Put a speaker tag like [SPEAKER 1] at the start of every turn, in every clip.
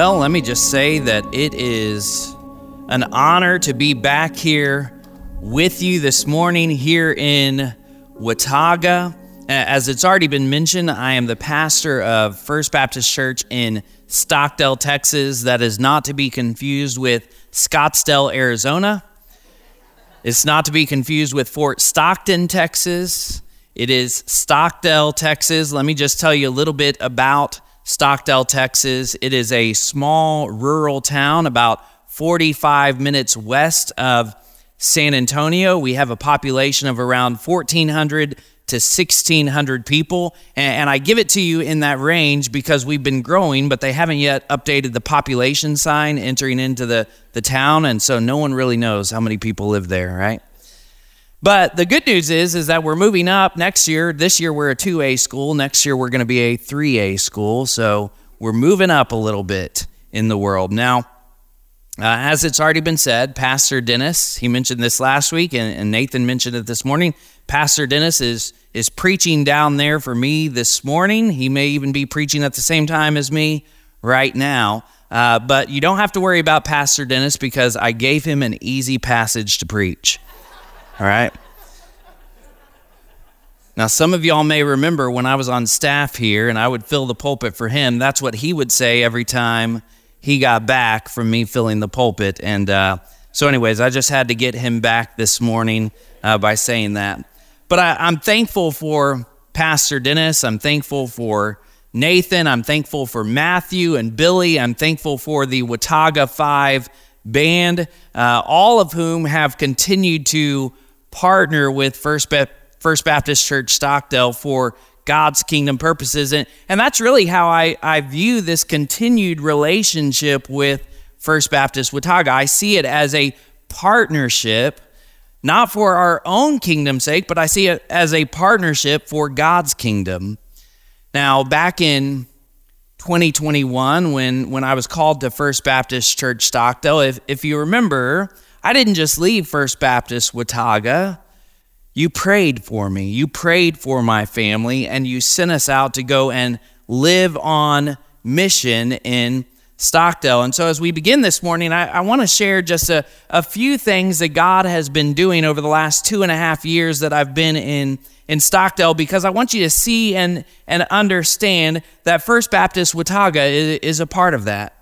[SPEAKER 1] Well, let me just say that it is an honor to be back here with you this morning here in Watauga. As it's already been mentioned, I am the pastor of First Baptist Church in Stockdale, Texas. That is not to be confused with Scottsdale, Arizona. It's not to be confused with Fort Stockton, Texas. It is Stockdale, Texas. Let me just tell you a little bit about Stockdale, Texas. It is a small rural town about 45 minutes west of San Antonio. We have a population of around 1,400 to 1,600 people. And, I give it to you in that range because we've been growing, but they haven't yet updated the population sign entering into the, the town. And so no one really knows how many people live there, right? But the good news is is that we're moving up next year. This year we're a 2A school. Next year we're going to be a 3A school. So we're moving up a little bit in the world. Now, uh, as it's already been said, Pastor Dennis, he mentioned this last week and, and Nathan mentioned it this morning. Pastor Dennis is is preaching down there for me this morning. He may even be preaching at the same time as me right now. Uh, but you don't have to worry about Pastor Dennis because I gave him an easy passage to preach. All right. Now, some of y'all may remember when I was on staff here and I would fill the pulpit for him, that's what he would say every time he got back from me filling the pulpit. And uh, so, anyways, I just had to get him back this morning uh, by saying that. But I, I'm thankful for Pastor Dennis. I'm thankful for Nathan. I'm thankful for Matthew and Billy. I'm thankful for the Watauga Five band, uh, all of whom have continued to partner with First, ba- First Baptist Church Stockdale for God's kingdom purposes. And, and that's really how I, I view this continued relationship with First Baptist Watauga. I see it as a partnership, not for our own kingdom's sake, but I see it as a partnership for God's kingdom. Now, back in 2021, when, when I was called to First Baptist Church Stockdale, if, if you remember, I didn't just leave First Baptist Watauga. You prayed for me. You prayed for my family, and you sent us out to go and live on mission in Stockdale. And so, as we begin this morning, I, I want to share just a, a few things that God has been doing over the last two and a half years that I've been in, in Stockdale because I want you to see and, and understand that First Baptist Watauga is, is a part of that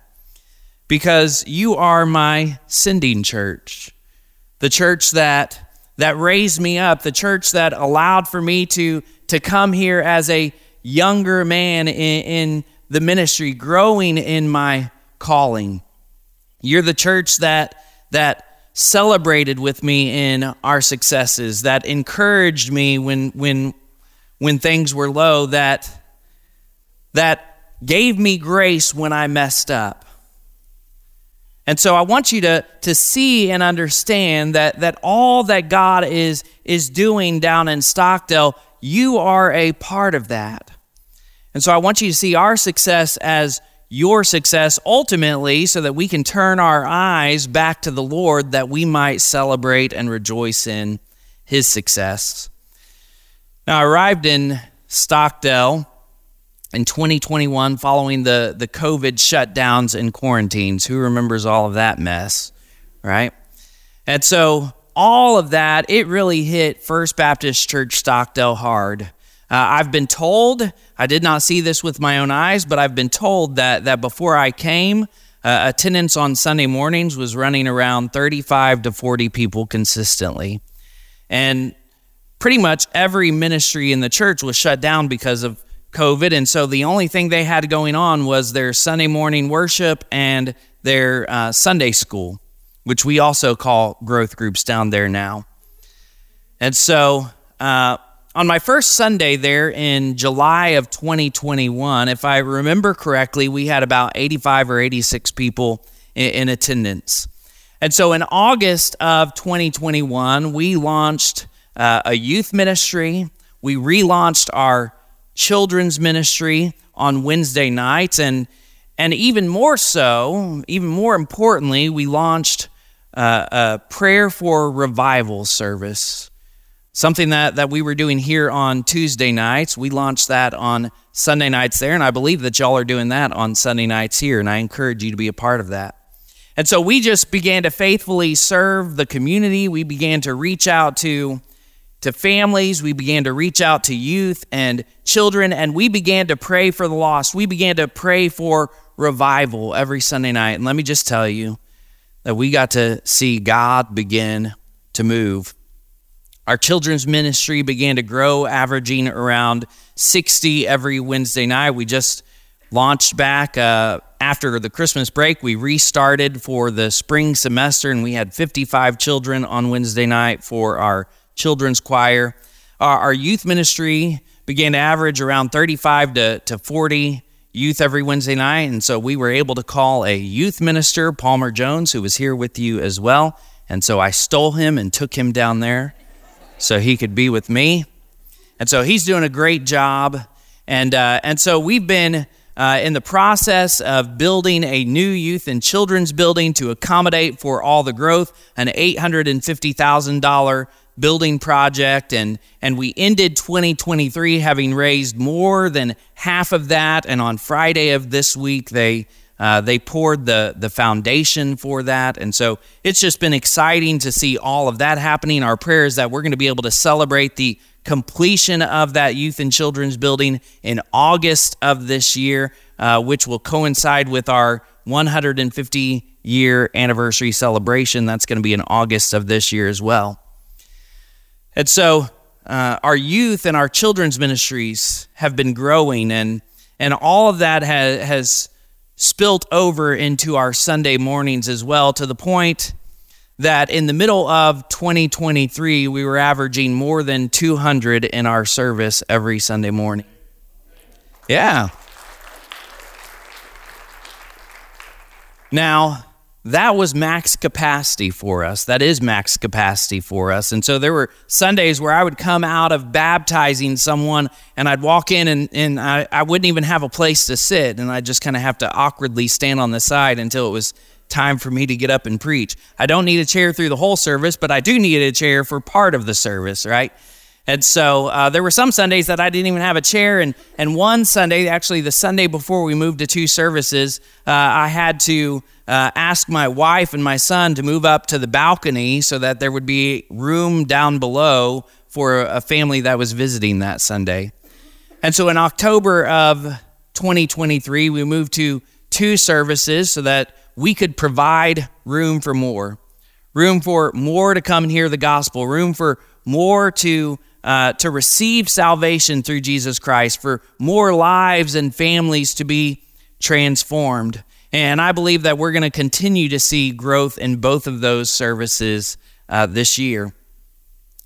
[SPEAKER 1] because you are my sending church, the church that that raised me up, the church that allowed for me to to come here as a younger man in, in the ministry, growing in my calling. You're the church that that celebrated with me in our successes, that encouraged me when when when things were low, that that gave me grace when I messed up. And so I want you to, to see and understand that, that all that God is, is doing down in Stockdale, you are a part of that. And so I want you to see our success as your success ultimately so that we can turn our eyes back to the Lord that we might celebrate and rejoice in his success. Now, I arrived in Stockdale in 2021 following the, the COVID shutdowns and quarantines. Who remembers all of that mess, right? And so, all of that, it really hit First Baptist Church Stockdale hard. Uh, I've been told, I did not see this with my own eyes, but I've been told that, that before I came, uh, attendance on Sunday mornings was running around 35 to 40 people consistently. And pretty much every ministry in the church was shut down because of COVID. And so the only thing they had going on was their Sunday morning worship and their uh, Sunday school, which we also call growth groups down there now. And so uh, on my first Sunday there in July of 2021, if I remember correctly, we had about 85 or 86 people in, in attendance. And so in August of 2021, we launched uh, a youth ministry. We relaunched our children's ministry on Wednesday nights, and and even more so, even more importantly, we launched uh, a prayer for revival service. something that, that we were doing here on Tuesday nights. We launched that on Sunday nights there, and I believe that y'all are doing that on Sunday nights here, and I encourage you to be a part of that. And so we just began to faithfully serve the community. We began to reach out to, to families. We began to reach out to youth and children, and we began to pray for the lost. We began to pray for revival every Sunday night. And let me just tell you that we got to see God begin to move. Our children's ministry began to grow, averaging around 60 every Wednesday night. We just launched back uh, after the Christmas break. We restarted for the spring semester, and we had 55 children on Wednesday night for our children's choir. Our, our youth ministry began to average around 35 to, to 40 youth every Wednesday night. And so we were able to call a youth minister, Palmer Jones, who was here with you as well. And so I stole him and took him down there so he could be with me. And so he's doing a great job. And, uh, and so we've been uh, in the process of building a new youth and children's building to accommodate for all the growth, an $850,000 building project. And, and we ended 2023 having raised more than half of that. And on Friday of this week, they uh, they poured the the foundation for that, and so it's just been exciting to see all of that happening. Our prayer is that we're going to be able to celebrate the completion of that youth and children's building in August of this year, uh, which will coincide with our 150 year anniversary celebration. That's going to be in August of this year as well. And so uh, our youth and our children's ministries have been growing, and, and all of that has, has spilt over into our Sunday mornings as well, to the point that in the middle of 2023, we were averaging more than 200 in our service every Sunday morning. Yeah. Now, that was max capacity for us. That is max capacity for us. And so there were Sundays where I would come out of baptizing someone and I'd walk in and, and I, I wouldn't even have a place to sit. And I'd just kind of have to awkwardly stand on the side until it was time for me to get up and preach. I don't need a chair through the whole service, but I do need a chair for part of the service, right? And so uh, there were some Sundays that I didn't even have a chair. And, and one Sunday, actually the Sunday before we moved to two services, uh, I had to uh, ask my wife and my son to move up to the balcony so that there would be room down below for a family that was visiting that Sunday. And so in October of 2023, we moved to two services so that we could provide room for more, room for more to come and hear the gospel, room for more to uh, to receive salvation through Jesus Christ, for more lives and families to be transformed. And I believe that we're going to continue to see growth in both of those services uh, this year.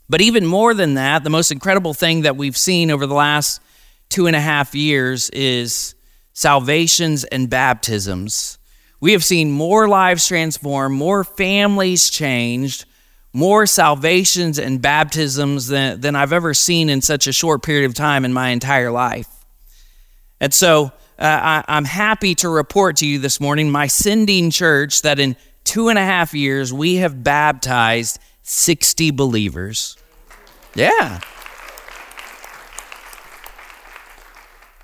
[SPEAKER 1] But even more than that, the most incredible thing that we've seen over the last two and a half years is salvations and baptisms. We have seen more lives transformed, more families changed, more salvations and baptisms than, than I've ever seen in such a short period of time in my entire life. And so uh, I, am happy to report to you this morning, my sending church, that in two and a half years, we have baptized 60 believers. Yeah.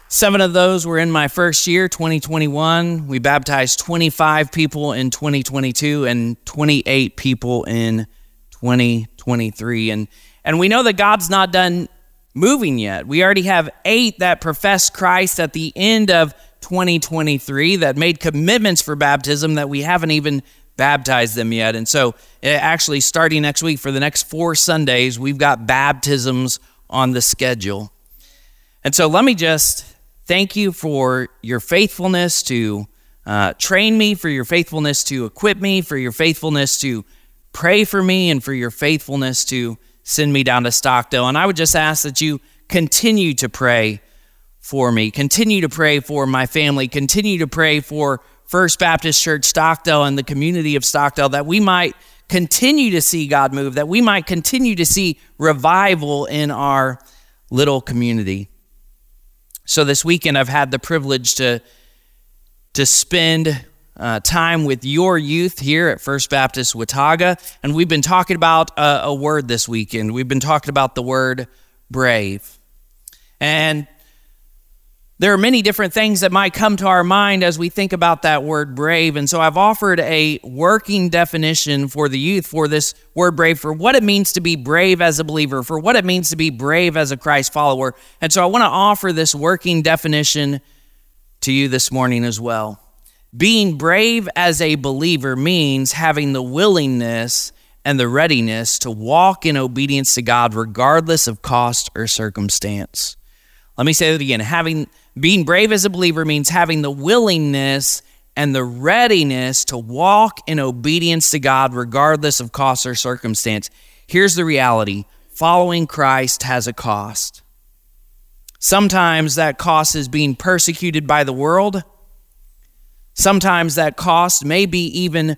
[SPEAKER 1] Seven of those were in my first year, 2021. We baptized 25 people in 2022 and 28 people in 2023. And, and we know that God's not done moving yet. We already have eight that profess Christ at the end of 2023 that made commitments for baptism that we haven't even baptized them yet. And so, eh, actually, starting next week for the next four Sundays, we've got baptisms on the schedule. And so, let me just Thank you for your faithfulness to uh, train me, for your faithfulness to equip me, for your faithfulness to pray for me, and for your faithfulness to send me down to Stockdale. And I would just ask that you continue to pray for me, continue to pray for my family, continue to pray for First Baptist Church Stockdale and the community of Stockdale, that we might continue to see God move, that we might continue to see revival in our little community. So this weekend, I've had the privilege to to spend uh, time with your youth here at First Baptist Watauga, and we've been talking about a, a word this weekend. We've been talking about the word brave. And there are many different things that might come to our mind as we think about that word brave. And so I've offered a working definition for the youth for this word brave, for what it means to be brave as a believer, for what it means to be brave as a Christ follower. And so I want to offer this working definition to you this morning as well. Being brave as a believer means having the willingness and the readiness to walk in obedience to God regardless of cost or circumstance. Let me say that again. Having being brave as a believer means having the willingness and the readiness to walk in obedience to God regardless of cost or circumstance. Here's the reality following Christ has a cost. Sometimes that cost is being persecuted by the world. Sometimes that cost may be even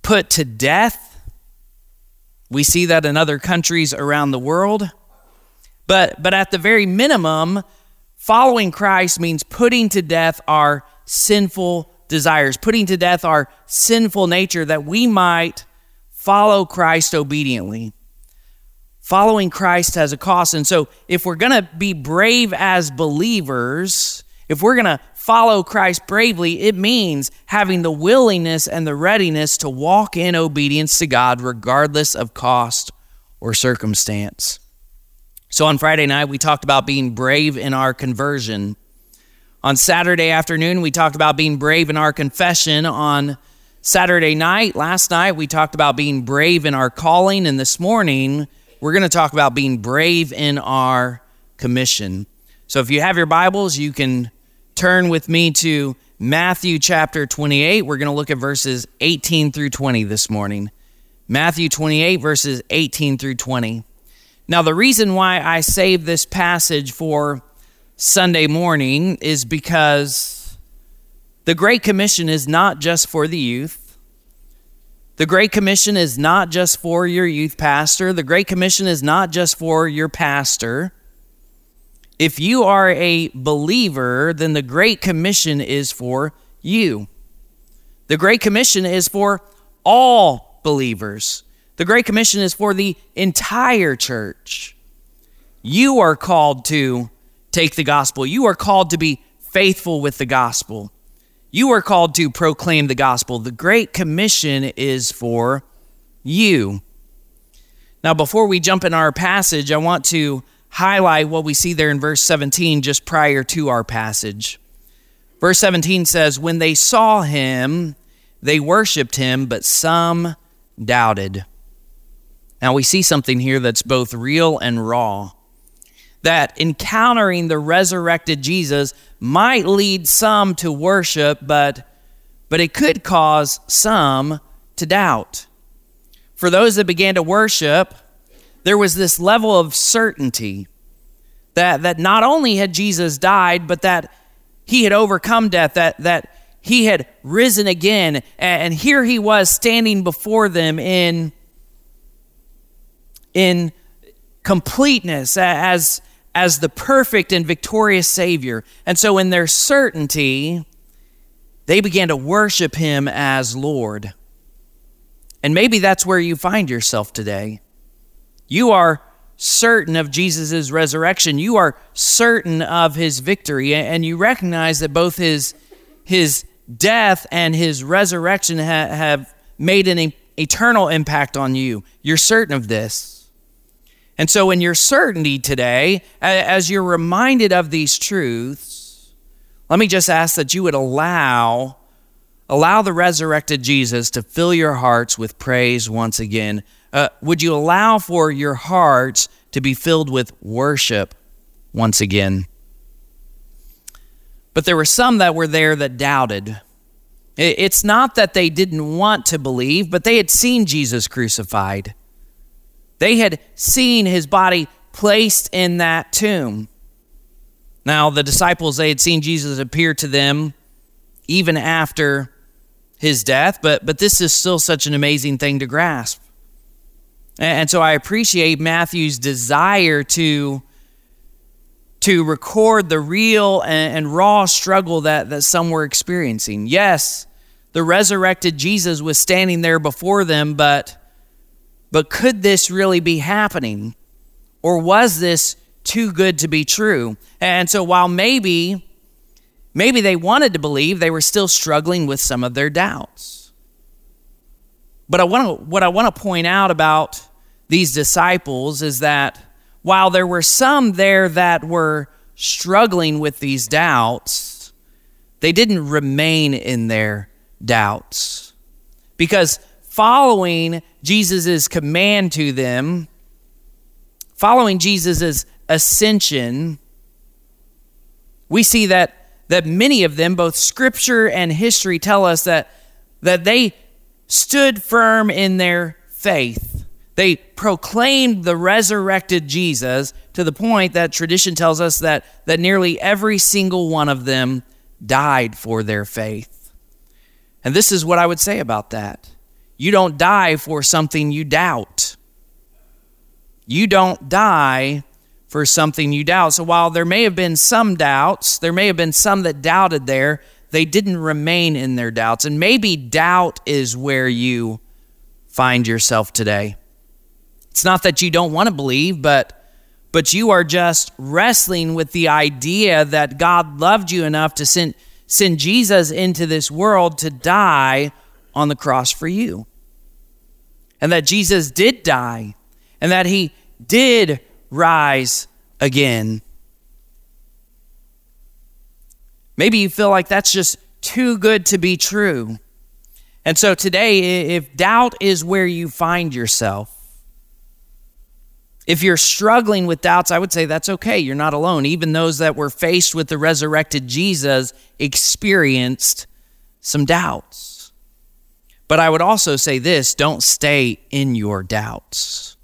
[SPEAKER 1] put to death. We see that in other countries around the world. But, but at the very minimum, following Christ means putting to death our sinful desires, putting to death our sinful nature that we might follow Christ obediently. Following Christ has a cost. And so, if we're going to be brave as believers, if we're going to follow Christ bravely, it means having the willingness and the readiness to walk in obedience to God regardless of cost or circumstance. So on Friday night, we talked about being brave in our conversion. On Saturday afternoon, we talked about being brave in our confession. On Saturday night, last night, we talked about being brave in our calling. And this morning, we're going to talk about being brave in our commission. So if you have your Bibles, you can turn with me to Matthew chapter 28. We're going to look at verses 18 through 20 this morning. Matthew 28, verses 18 through 20. Now, the reason why I saved this passage for Sunday morning is because the Great Commission is not just for the youth. The Great Commission is not just for your youth pastor. The Great Commission is not just for your pastor. If you are a believer, then the Great Commission is for you. The Great Commission is for all believers. The Great Commission is for the entire church. You are called to take the gospel. You are called to be faithful with the gospel. You are called to proclaim the gospel. The Great Commission is for you. Now, before we jump in our passage, I want to highlight what we see there in verse 17 just prior to our passage. Verse 17 says, When they saw him, they worshiped him, but some doubted. Now we see something here that's both real and raw. That encountering the resurrected Jesus might lead some to worship, but, but it could cause some to doubt. For those that began to worship, there was this level of certainty that, that not only had Jesus died, but that he had overcome death, that, that he had risen again. And here he was standing before them in in completeness as, as the perfect and victorious Savior. And so, in their certainty, they began to worship Him as Lord. And maybe that's where you find yourself today. You are certain of Jesus' resurrection. You are certain of his victory, and you recognize that both his, his death and his resurrection ha- have made an eternal impact on you. You're certain of this. And so, in your certainty today, as you're reminded of these truths, let me just ask that you would allow allow the resurrected Jesus to fill your hearts with praise once again. Uh, would you allow for your hearts to be filled with worship once again? But there were some that were there that doubted. It's not that they didn't want to believe, but they had seen Jesus crucified. They had seen his body placed in that tomb. Now, the disciples, they had seen Jesus appear to them even after his death, but, but this is still such an amazing thing to grasp. And so I appreciate Matthew's desire to, to record the real and, and raw struggle that, that some were experiencing. Yes, the resurrected Jesus was standing there before them, but but could this really be happening? Or was this too good to be true? And so while maybe maybe they wanted to believe, they were still struggling with some of their doubts. But I want to, what I want to point out about these disciples is that while there were some there that were struggling with these doubts, they didn't remain in their doubts. Because following Jesus' command to them, following Jesus' ascension, we see that, that many of them, both scripture and history, tell us that, that they stood firm in their faith. They proclaimed the resurrected Jesus to the point that tradition tells us that, that nearly every single one of them died for their faith. And this is what I would say about that you don't die for something you doubt. You don't die for something you doubt. So while there may have been some doubts, there may have been some that doubted there, they didn't remain in their doubts. And maybe doubt is where you find yourself today. It's not that you don't want to believe, but but you are just wrestling with the idea that God loved you enough to send send Jesus into this world to die on the cross for you. And that Jesus did die and that he did rise again. Maybe you feel like that's just too good to be true. And so today, if doubt is where you find yourself, if you're struggling with doubts, I would say that's okay. You're not alone. Even those that were faced with the resurrected Jesus experienced some doubts. But I would also say this don't stay in your doubts.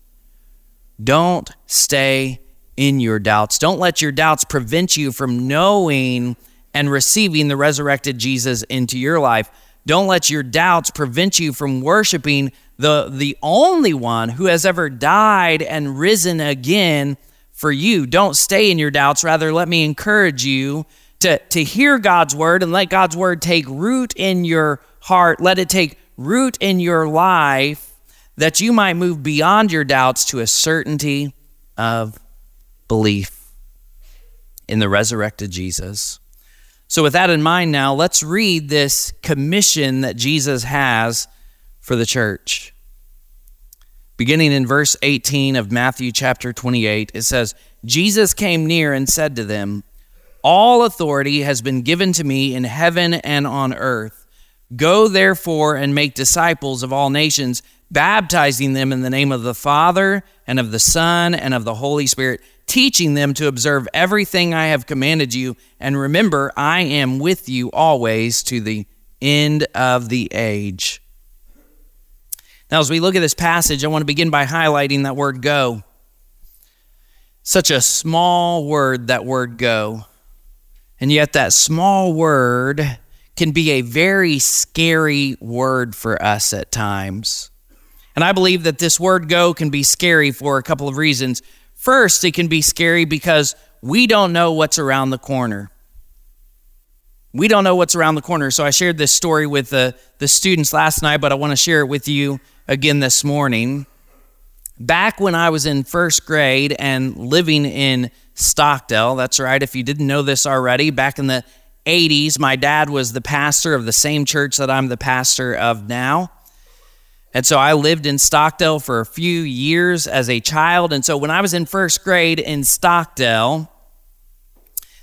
[SPEAKER 1] Don't stay in your doubts. Don't let your doubts prevent you from knowing and receiving the resurrected Jesus into your life. Don't let your doubts prevent you from worshiping the, the only one who has ever died and risen again for you. Don't stay in your doubts. Rather, let me encourage you to, to hear God's word and let God's word take root in your heart. Let it take root in your life that you might move beyond your doubts to a certainty of belief in the resurrected Jesus. So, with that in mind, now let's read this commission that Jesus has for the church. Beginning in verse 18 of Matthew chapter 28, it says, Jesus came near and said to them, All authority has been given to me in heaven and on earth. Go therefore and make disciples of all nations, baptizing them in the name of the Father and of the Son and of the Holy Spirit, teaching them to observe everything I have commanded you. And remember, I am with you always to the end of the age. Now, as we look at this passage, I want to begin by highlighting that word go. Such a small word, that word go. And yet, that small word can be a very scary word for us at times. And I believe that this word go can be scary for a couple of reasons. First, it can be scary because we don't know what's around the corner. We don't know what's around the corner. So I shared this story with the, the students last night, but I want to share it with you again this morning. Back when I was in first grade and living in Stockdale, that's right, if you didn't know this already, back in the 80s, my dad was the pastor of the same church that I'm the pastor of now. And so I lived in Stockdale for a few years as a child. And so when I was in first grade in Stockdale,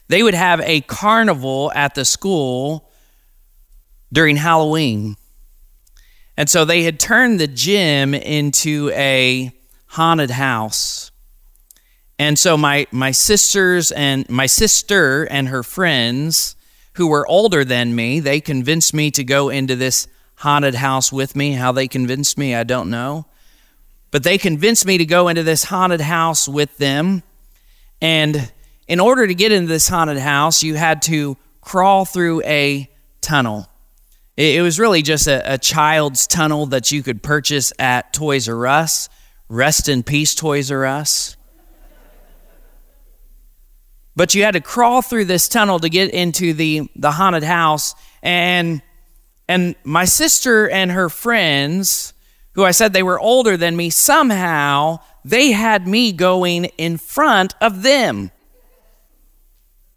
[SPEAKER 1] they would have a carnival at the school during Halloween. And so they had turned the gym into a haunted house. And so my, my sisters and my sister and her friends who were older than me, they convinced me to go into this haunted house with me. How they convinced me, I don't know. But they convinced me to go into this haunted house with them. And in order to get into this haunted house, you had to crawl through a tunnel. It, was really just a, a child's tunnel that you could purchase at Toys R Us. Rest in peace, Toys R Us. But you had to crawl through this tunnel to get into the, the haunted house. And And my sister and her friends, who I said they were older than me, somehow they had me going in front of them.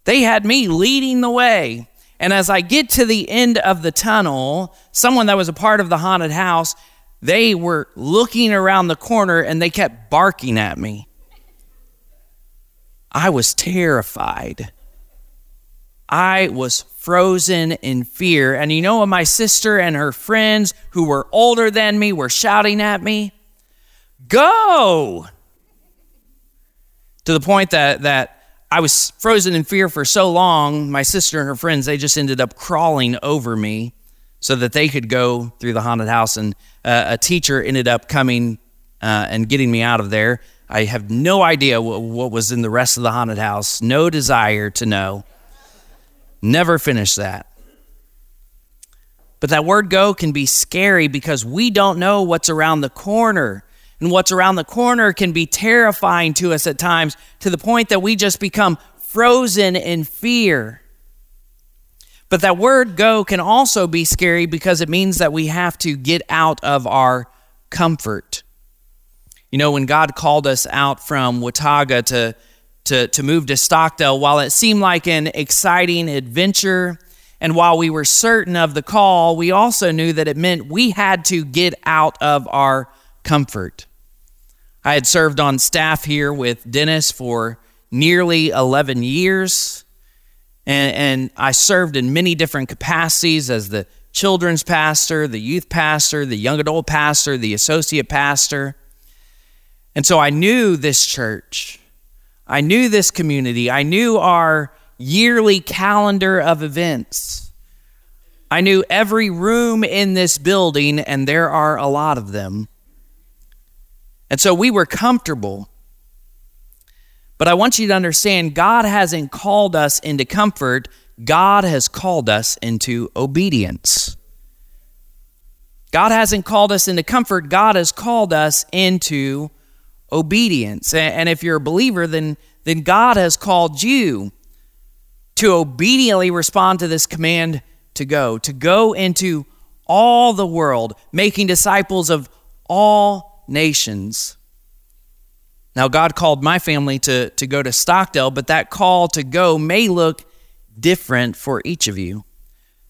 [SPEAKER 1] They had me leading the way. And as I get to the end of the tunnel, someone that was a part of the haunted house, they were looking around the corner and they kept barking at me. I was terrified. I was frozen in fear. And you know what my sister and her friends who were older than me were shouting at me? Go! To the point that, that I was frozen in fear for so long, my sister and her friends, they just ended up crawling over me so that they could go through the haunted house. And uh, a teacher ended up coming uh, and getting me out of there. I have no idea what, what was in the rest of the haunted house, no desire to know. Never finish that. But that word go can be scary because we don't know what's around the corner. And what's around the corner can be terrifying to us at times to the point that we just become frozen in fear. But that word go can also be scary because it means that we have to get out of our comfort. You know, when God called us out from Watauga to to, to move to Stockdale, while it seemed like an exciting adventure, and while we were certain of the call, we also knew that it meant we had to get out of our comfort. I had served on staff here with Dennis for nearly 11 years, and, and I served in many different capacities as the children's pastor, the youth pastor, the young adult pastor, the associate pastor. And so I knew this church. I knew this community. I knew our yearly calendar of events. I knew every room in this building, and there are a lot of them. And so we were comfortable. But I want you to understand God hasn't called us into comfort, God has called us into obedience. God hasn't called us into comfort, God has called us into obedience. And if you're a believer, then, then God has called you to obediently respond to this command to go, to go into all the world, making disciples of all nations. Now, God called my family to, to go to Stockdale, but that call to go may look different for each of you.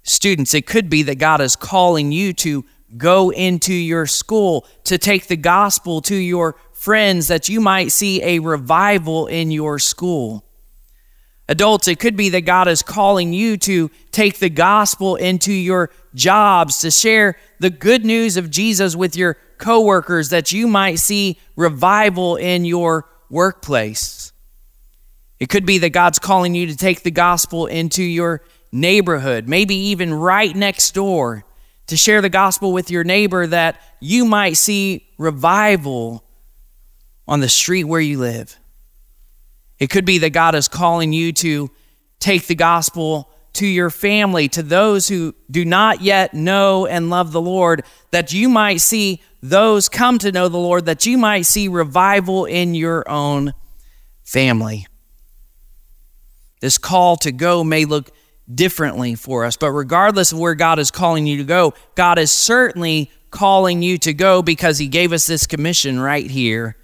[SPEAKER 1] Students, it could be that God is calling you to go into your school, to take the gospel to your friends that you might see a revival in your school. Adults, it could be that God is calling you to take the gospel into your jobs, to share the good news of Jesus with your coworkers, that you might see revival in your workplace. It could be that God's calling you to take the gospel into your neighborhood, maybe even right next door, to share the gospel with your neighbor that you might see revival on the street where you live. It could be that God is calling you to take the gospel to your family, to those who do not yet know and love the Lord, that you might see those come to know the Lord, that you might see revival in your own family. This call to go may look differently for us, but regardless of where God is calling you to go, God is certainly calling you to go because He gave us this commission right here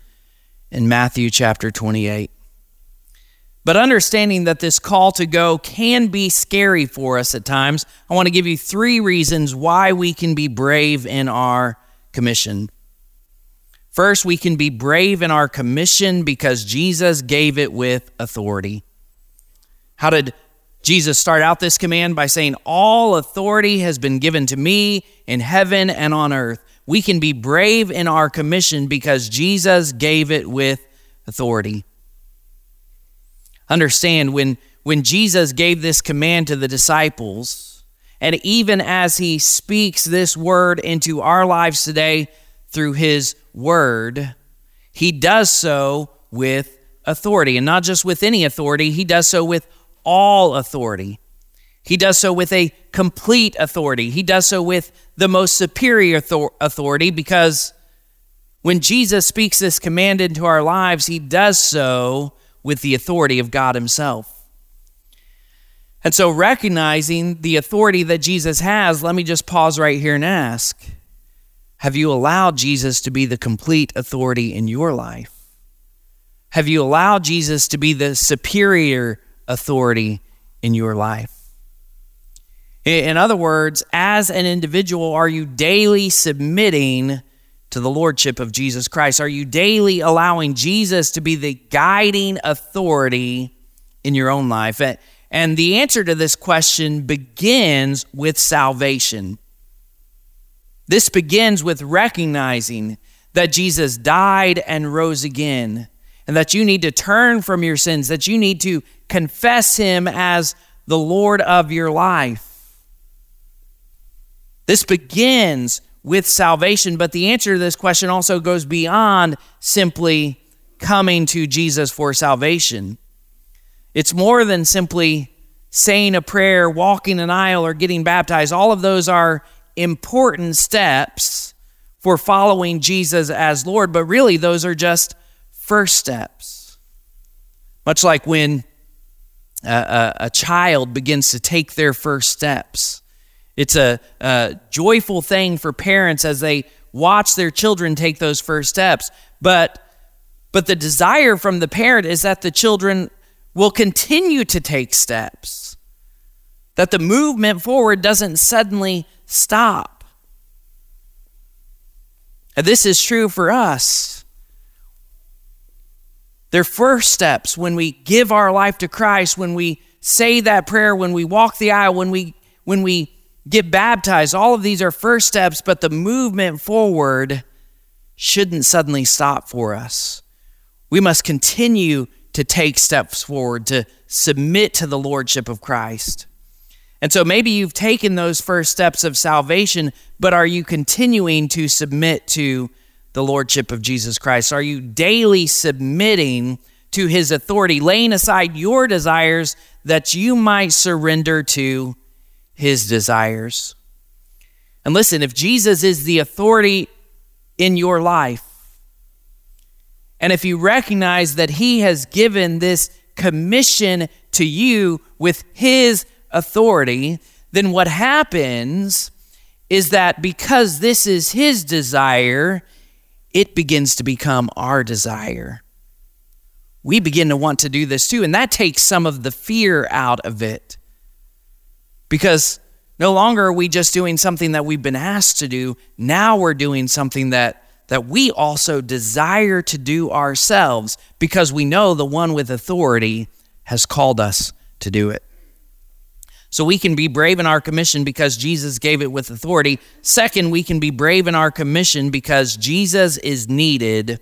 [SPEAKER 1] in Matthew chapter 28. But understanding that this call to go can be scary for us at times, I want to give you three reasons why we can be brave in our commission. First, we can be brave in our commission because Jesus gave it with authority. How did Jesus start out this command? By saying, All authority has been given to me in heaven and on earth we can be brave in our commission because Jesus gave it with authority. Understand when, when Jesus gave this command to the disciples, and even as he speaks this word into our lives today through his word, he does so with authority. And not just with any authority, he does so with all authority. He does so with a complete authority. He does so with the most superior authority because when Jesus speaks this command into our lives, he does so with the authority of God himself. And so, recognizing the authority that Jesus has, let me just pause right here and ask Have you allowed Jesus to be the complete authority in your life? Have you allowed Jesus to be the superior authority in your life? In other words, as an individual, are you daily submitting to the Lordship of Jesus Christ? Are you daily allowing Jesus to be the guiding authority in your own life? And the answer to this question begins with salvation. This begins with recognizing that Jesus died and rose again, and that you need to turn from your sins, that you need to confess Him as the Lord of your life. This begins with salvation, but the answer to this question also goes beyond simply coming to Jesus for salvation. It's more than simply saying a prayer, walking an aisle, or getting baptized. All of those are important steps for following Jesus as Lord, but really those are just first steps. Much like when a, a, a child begins to take their first steps. It's a, a joyful thing for parents as they watch their children take those first steps. But, but the desire from the parent is that the children will continue to take steps, that the movement forward doesn't suddenly stop. And this is true for us. Their first steps when we give our life to Christ, when we say that prayer, when we walk the aisle, when we when we get baptized. All of these are first steps, but the movement forward shouldn't suddenly stop for us. We must continue to take steps forward, to submit to the Lordship of Christ. And so maybe you've taken those first steps of salvation, but are you continuing to submit to the Lordship of Jesus Christ? Are you daily submitting to His authority, laying aside your desires that you might surrender to his desires. And listen, if Jesus is the authority in your life, and if you recognize that he has given this commission to you with his authority, then what happens is that because this is his desire, it begins to become our desire. We begin to want to do this too, and that takes some of the fear out of it. Because no longer are we just doing something that we've been asked to do, now we're doing something that that we also desire to do ourselves because we know the one with authority has called us to do it. So we can be brave in our commission because Jesus gave it with authority. Second, we can be brave in our commission because Jesus is needed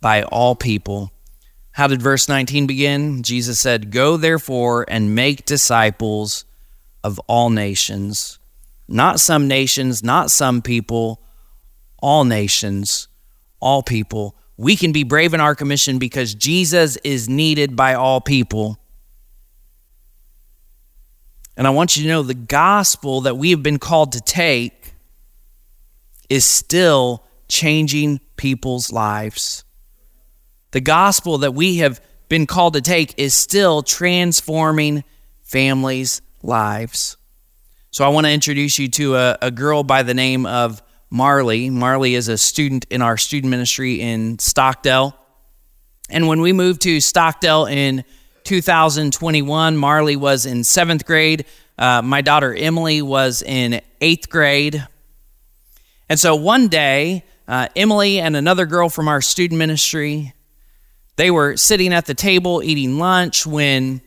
[SPEAKER 1] by all people. How did verse 19 begin? Jesus said, Go therefore and make disciples of all nations. Not some nations, not some people, all nations, all people. We can be brave in our commission because Jesus is needed by all people. And I want you to know the gospel that we have been called to take is still changing people's lives. The gospel that we have been called to take is still transforming families' lives. So I want to introduce you to a, a girl by the name of Marley. Marley is a student in our student ministry in Stockdale. And when we moved to Stockdale in 2021, Marley was in seventh grade. Uh, my daughter Emily was in eighth grade. And so one day, uh, Emily and another girl from our student ministry, they were sitting at the table eating lunch when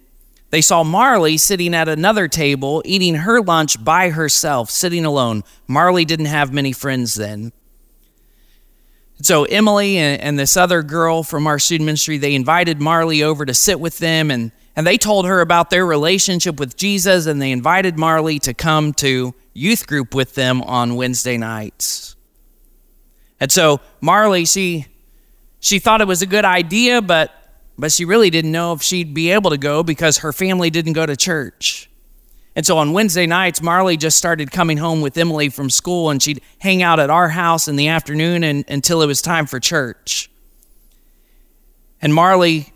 [SPEAKER 1] they saw Marley sitting at another table, eating her lunch by herself, sitting alone. Marley didn't have many friends then. So Emily and, and, this other girl from our student ministry, they invited Marley over to sit with them and, and they told her about their relationship with Jesus and they invited Marley to come to youth group with them on Wednesday nights. And so Marley, she she thought it was a good idea, but but she really didn't know if she'd be able to go because her family didn't go to church. And so on Wednesday nights, Marley just started coming home with Emily from school, and she'd hang out at our house in the afternoon and, until it was time for church. And Marley,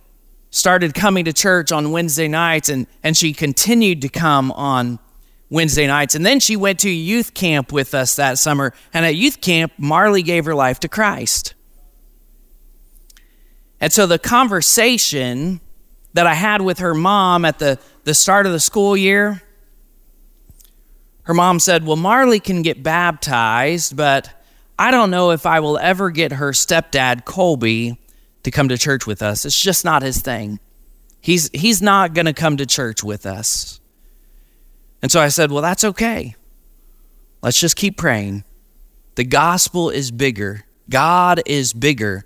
[SPEAKER 1] started coming to church on Wednesday nights, and, and she continued to come on Wednesday nights. And then she went to youth camp with us that summer. And at youth camp, Marley gave her life to Christ. And so the conversation that I had with her mom at the, the start of the school year, her mom said, Well, Marley can get baptized, but I don't know if I will ever get her stepdad, Colby, to come to church with us. It's just not his thing. He's, he's not going to come to church with us. And so I said, Well, that's okay. Let's just keep praying. The gospel is bigger, God is bigger.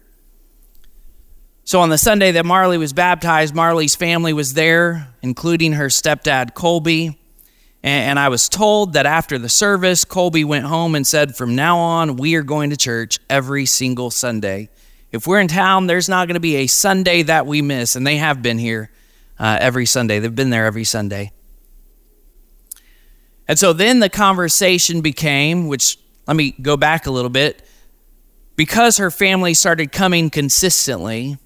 [SPEAKER 1] So on the Sunday that Marley was baptized, Marley's family was there, including her stepdad, Colby. And I was told that after the service, Colby went home and said, From now on, we are going to church every single Sunday. If we're in town, there's not going to be a Sunday that we miss. And they have been here uh, every Sunday, they've been there every Sunday. And so then the conversation became, which let me go back a little bit, because her family started coming consistently.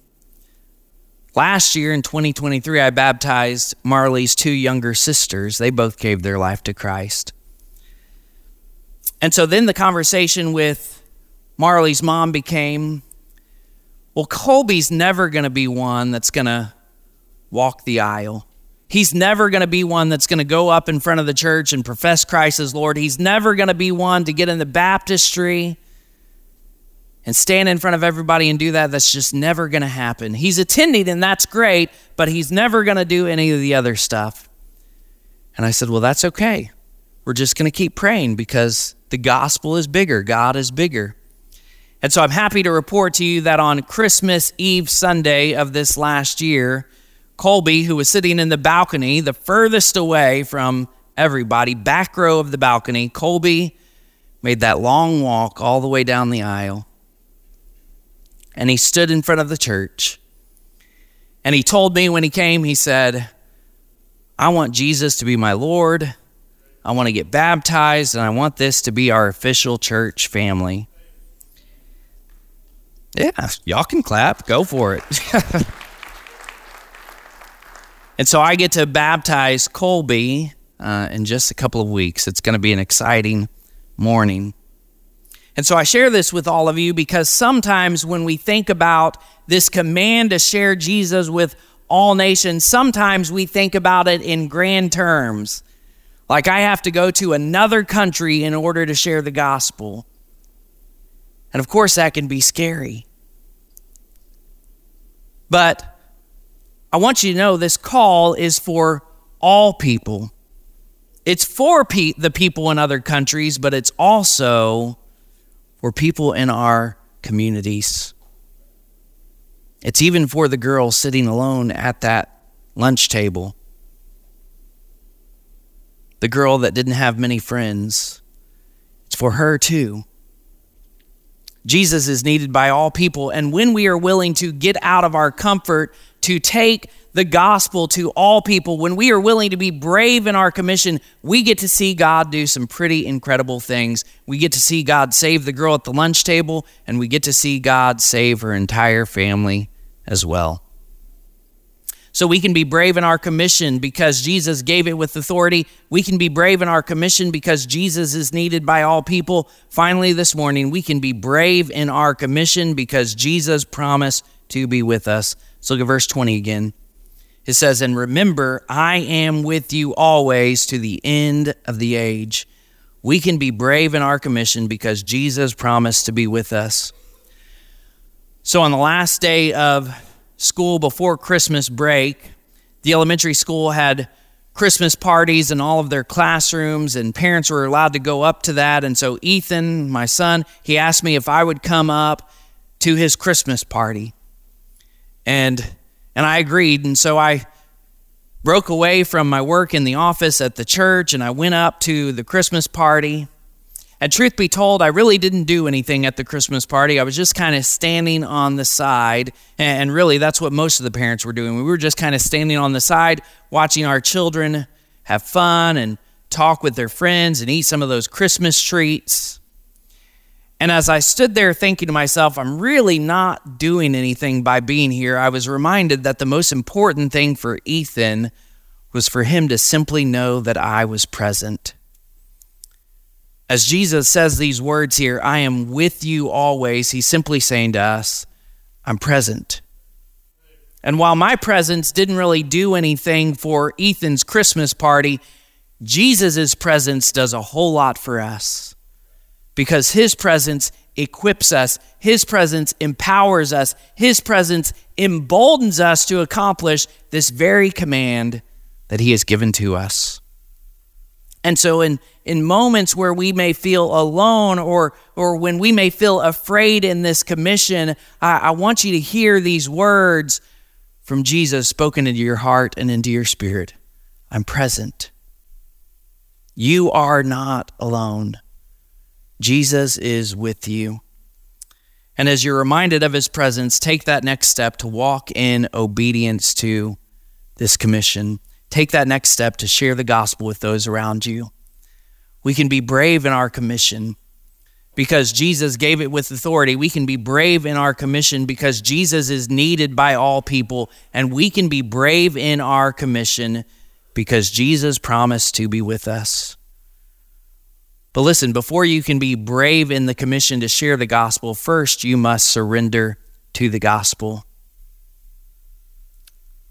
[SPEAKER 1] Last year in 2023, I baptized Marley's two younger sisters. They both gave their life to Christ. And so then the conversation with Marley's mom became well, Colby's never going to be one that's going to walk the aisle. He's never going to be one that's going to go up in front of the church and profess Christ as Lord. He's never going to be one to get in the baptistry and stand in front of everybody and do that. That's just never going to happen. He's attending, and that's great, but he's never going to do any of the other stuff. And I said, Well, that's okay. We're just going to keep praying because the gospel is bigger, God is bigger. And so I'm happy to report to you that on Christmas Eve Sunday of this last year, Colby, who was sitting in the balcony, the furthest away from everybody, back row of the balcony, Colby made that long walk all the way down the aisle. And he stood in front of the church. And he told me when he came, he said, I want Jesus to be my Lord. I want to get baptized, and I want this to be our official church family. Yeah, y'all can clap. Go for it. And so I get to baptize Colby uh, in just a couple of weeks. It's going to be an exciting morning. And so I share this with all of you because sometimes when we think about this command to share Jesus with all nations, sometimes we think about it in grand terms. Like I have to go to another country in order to share the gospel. And of course, that can be scary. But I want you to know this call is for all people. It's for pe- the people in other countries, but it's also for people in our communities. It's even for the girl sitting alone at that lunch table. The girl that didn't have many friends. It's for her too. Jesus is needed by all people. And when we are willing to get out of our comfort to take the gospel to all people, when we are willing to be brave in our commission, we get to see God do some pretty incredible things. We get to see God save the girl at the lunch table, and we get to see God save her entire family as well. So we can be brave in our commission because Jesus gave it with authority. We can be brave in our commission because Jesus is needed by all people. Finally, this morning, we can be brave in our commission because Jesus promised to be with us. So look at verse 20 again. It says, And remember, I am with you always to the end of the age. We can be brave in our commission because Jesus promised to be with us. So on the last day of school before Christmas break, the elementary school had Christmas parties in all of their classrooms, and parents were allowed to go up to that. And so, Ethan, my son, he asked me if I would come up to his Christmas party. And, and I agreed. And so I broke away from my work in the office at the church and I went up to the Christmas party. And truth be told, I really didn't do anything at the Christmas party. I was just kind of standing on the side. And really, that's what most of the parents were doing. We were just kind of standing on the side, watching our children have fun and talk with their friends and eat some of those Christmas treats. And as I stood there thinking to myself, I'm really not doing anything by being here, I was reminded that the most important thing for Ethan was for him to simply know that I was present. As Jesus says these words here, I am with you always, he's simply saying to us, I'm present. And while my presence didn't really do anything for Ethan's Christmas party, Jesus' presence does a whole lot for us because his presence equips us, his presence empowers us, his presence emboldens us to accomplish this very command that he has given to us. And so in in moments where we may feel alone or or when we may feel afraid in this commission, I, I want you to hear these words from Jesus spoken into your heart and into your spirit. I'm present. You are not alone. Jesus is with you. And as you're reminded of his presence, take that next step to walk in obedience to this commission. Take that next step to share the gospel with those around you. We can be brave in our commission because Jesus gave it with authority. We can be brave in our commission because Jesus is needed by all people. And we can be brave in our commission because Jesus promised to be with us. But listen, before you can be brave in the commission to share the gospel, first you must surrender to the gospel.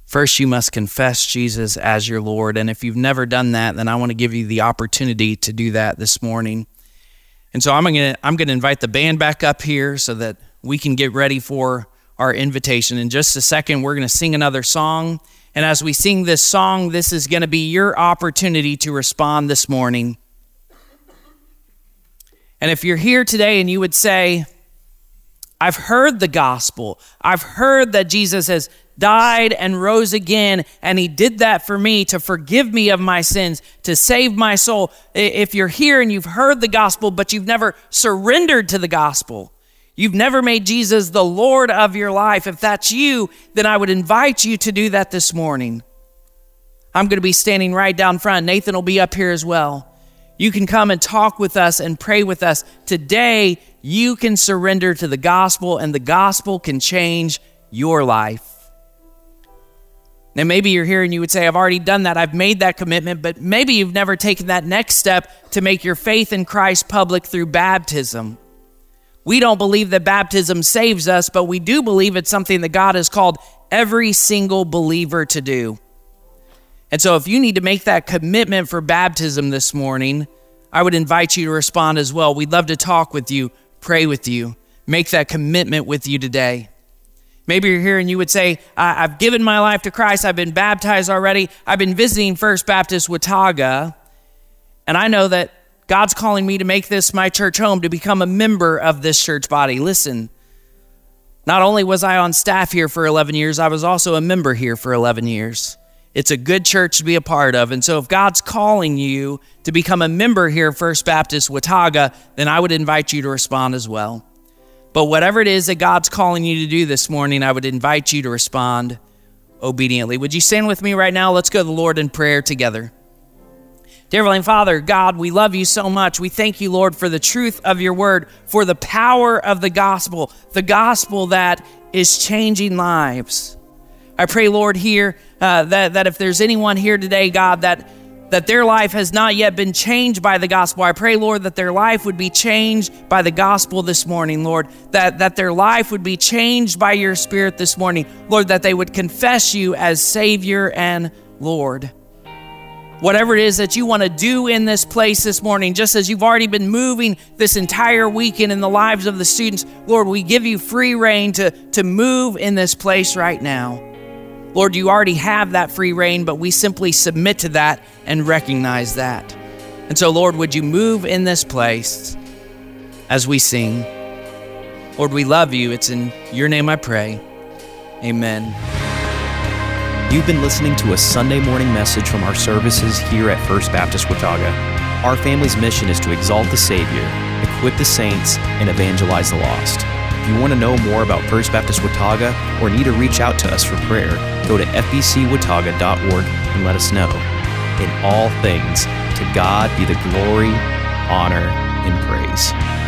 [SPEAKER 1] First, you must confess Jesus as your Lord. And if you've never done that, then I want to give you the opportunity to do that this morning. And so I'm going to I'm going to invite the band back up here so that we can get ready for our invitation. In just a second, we're going to sing another song. And as we sing this song, this is going to be your opportunity to respond this morning. And if you're here today and you would say, I've heard the gospel, I've heard that Jesus has died and rose again, and he did that for me to forgive me of my sins, to save my soul. If you're here and you've heard the gospel, but you've never surrendered to the gospel, you've never made Jesus the Lord of your life, if that's you, then I would invite you to do that this morning. I'm going to be standing right down front. Nathan will be up here as well. You can come and talk with us and pray with us. Today, you can surrender to the gospel, and the gospel can change your life. Now, maybe you're here and you would say, I've already done that. I've made that commitment, but maybe you've never taken that next step to make your faith in Christ public through baptism. We don't believe that baptism saves us, but we do believe it's something that God has called every single believer to do. And so, if you need to make that commitment for baptism this morning, I would invite you to respond as well. We'd love to talk with you, pray with you, make that commitment with you today. Maybe you're here and you would say, I've given my life to Christ. I've been baptized already. I've been visiting First Baptist Watauga. And I know that God's calling me to make this my church home, to become a member of this church body. Listen, not only was I on staff here for 11 years, I was also a member here for 11 years. It's a good church to be a part of. And so, if God's calling you to become a member here First Baptist Watauga, then I would invite you to respond as well. But whatever it is that God's calling you to do this morning, I would invite you to respond obediently. Would you stand with me right now? Let's go to the Lord in prayer together. Dear Heavenly Father, God, we love you so much. We thank you, Lord, for the truth of your word, for the power of the gospel, the gospel that is changing lives. I pray, Lord, here uh, that, that if there's anyone here today, God, that that their life has not yet been changed by the gospel. I pray, Lord, that their life would be changed by the gospel this morning, Lord, that, that their life would be changed by your spirit this morning, Lord, that they would confess you as Savior and Lord. Whatever it is that you want to do in this place this morning, just as you've already been moving this entire weekend in the lives of the students, Lord, we give you free rein to, to move in this place right now. Lord, you already have that free rein, but we simply submit to that and recognize that. And so, Lord, would you move in this place as we sing? Lord, we love you. It's in your name I pray. Amen.
[SPEAKER 2] You've been listening to a Sunday morning message from our services here at First Baptist Watauga. Our family's mission is to exalt the Savior, equip the saints, and evangelize the lost. If you want to know more about First Baptist Watauga or need to reach out to us for prayer, go to fbcwatauga.org and let us know. In all things, to God be the glory, honor, and praise.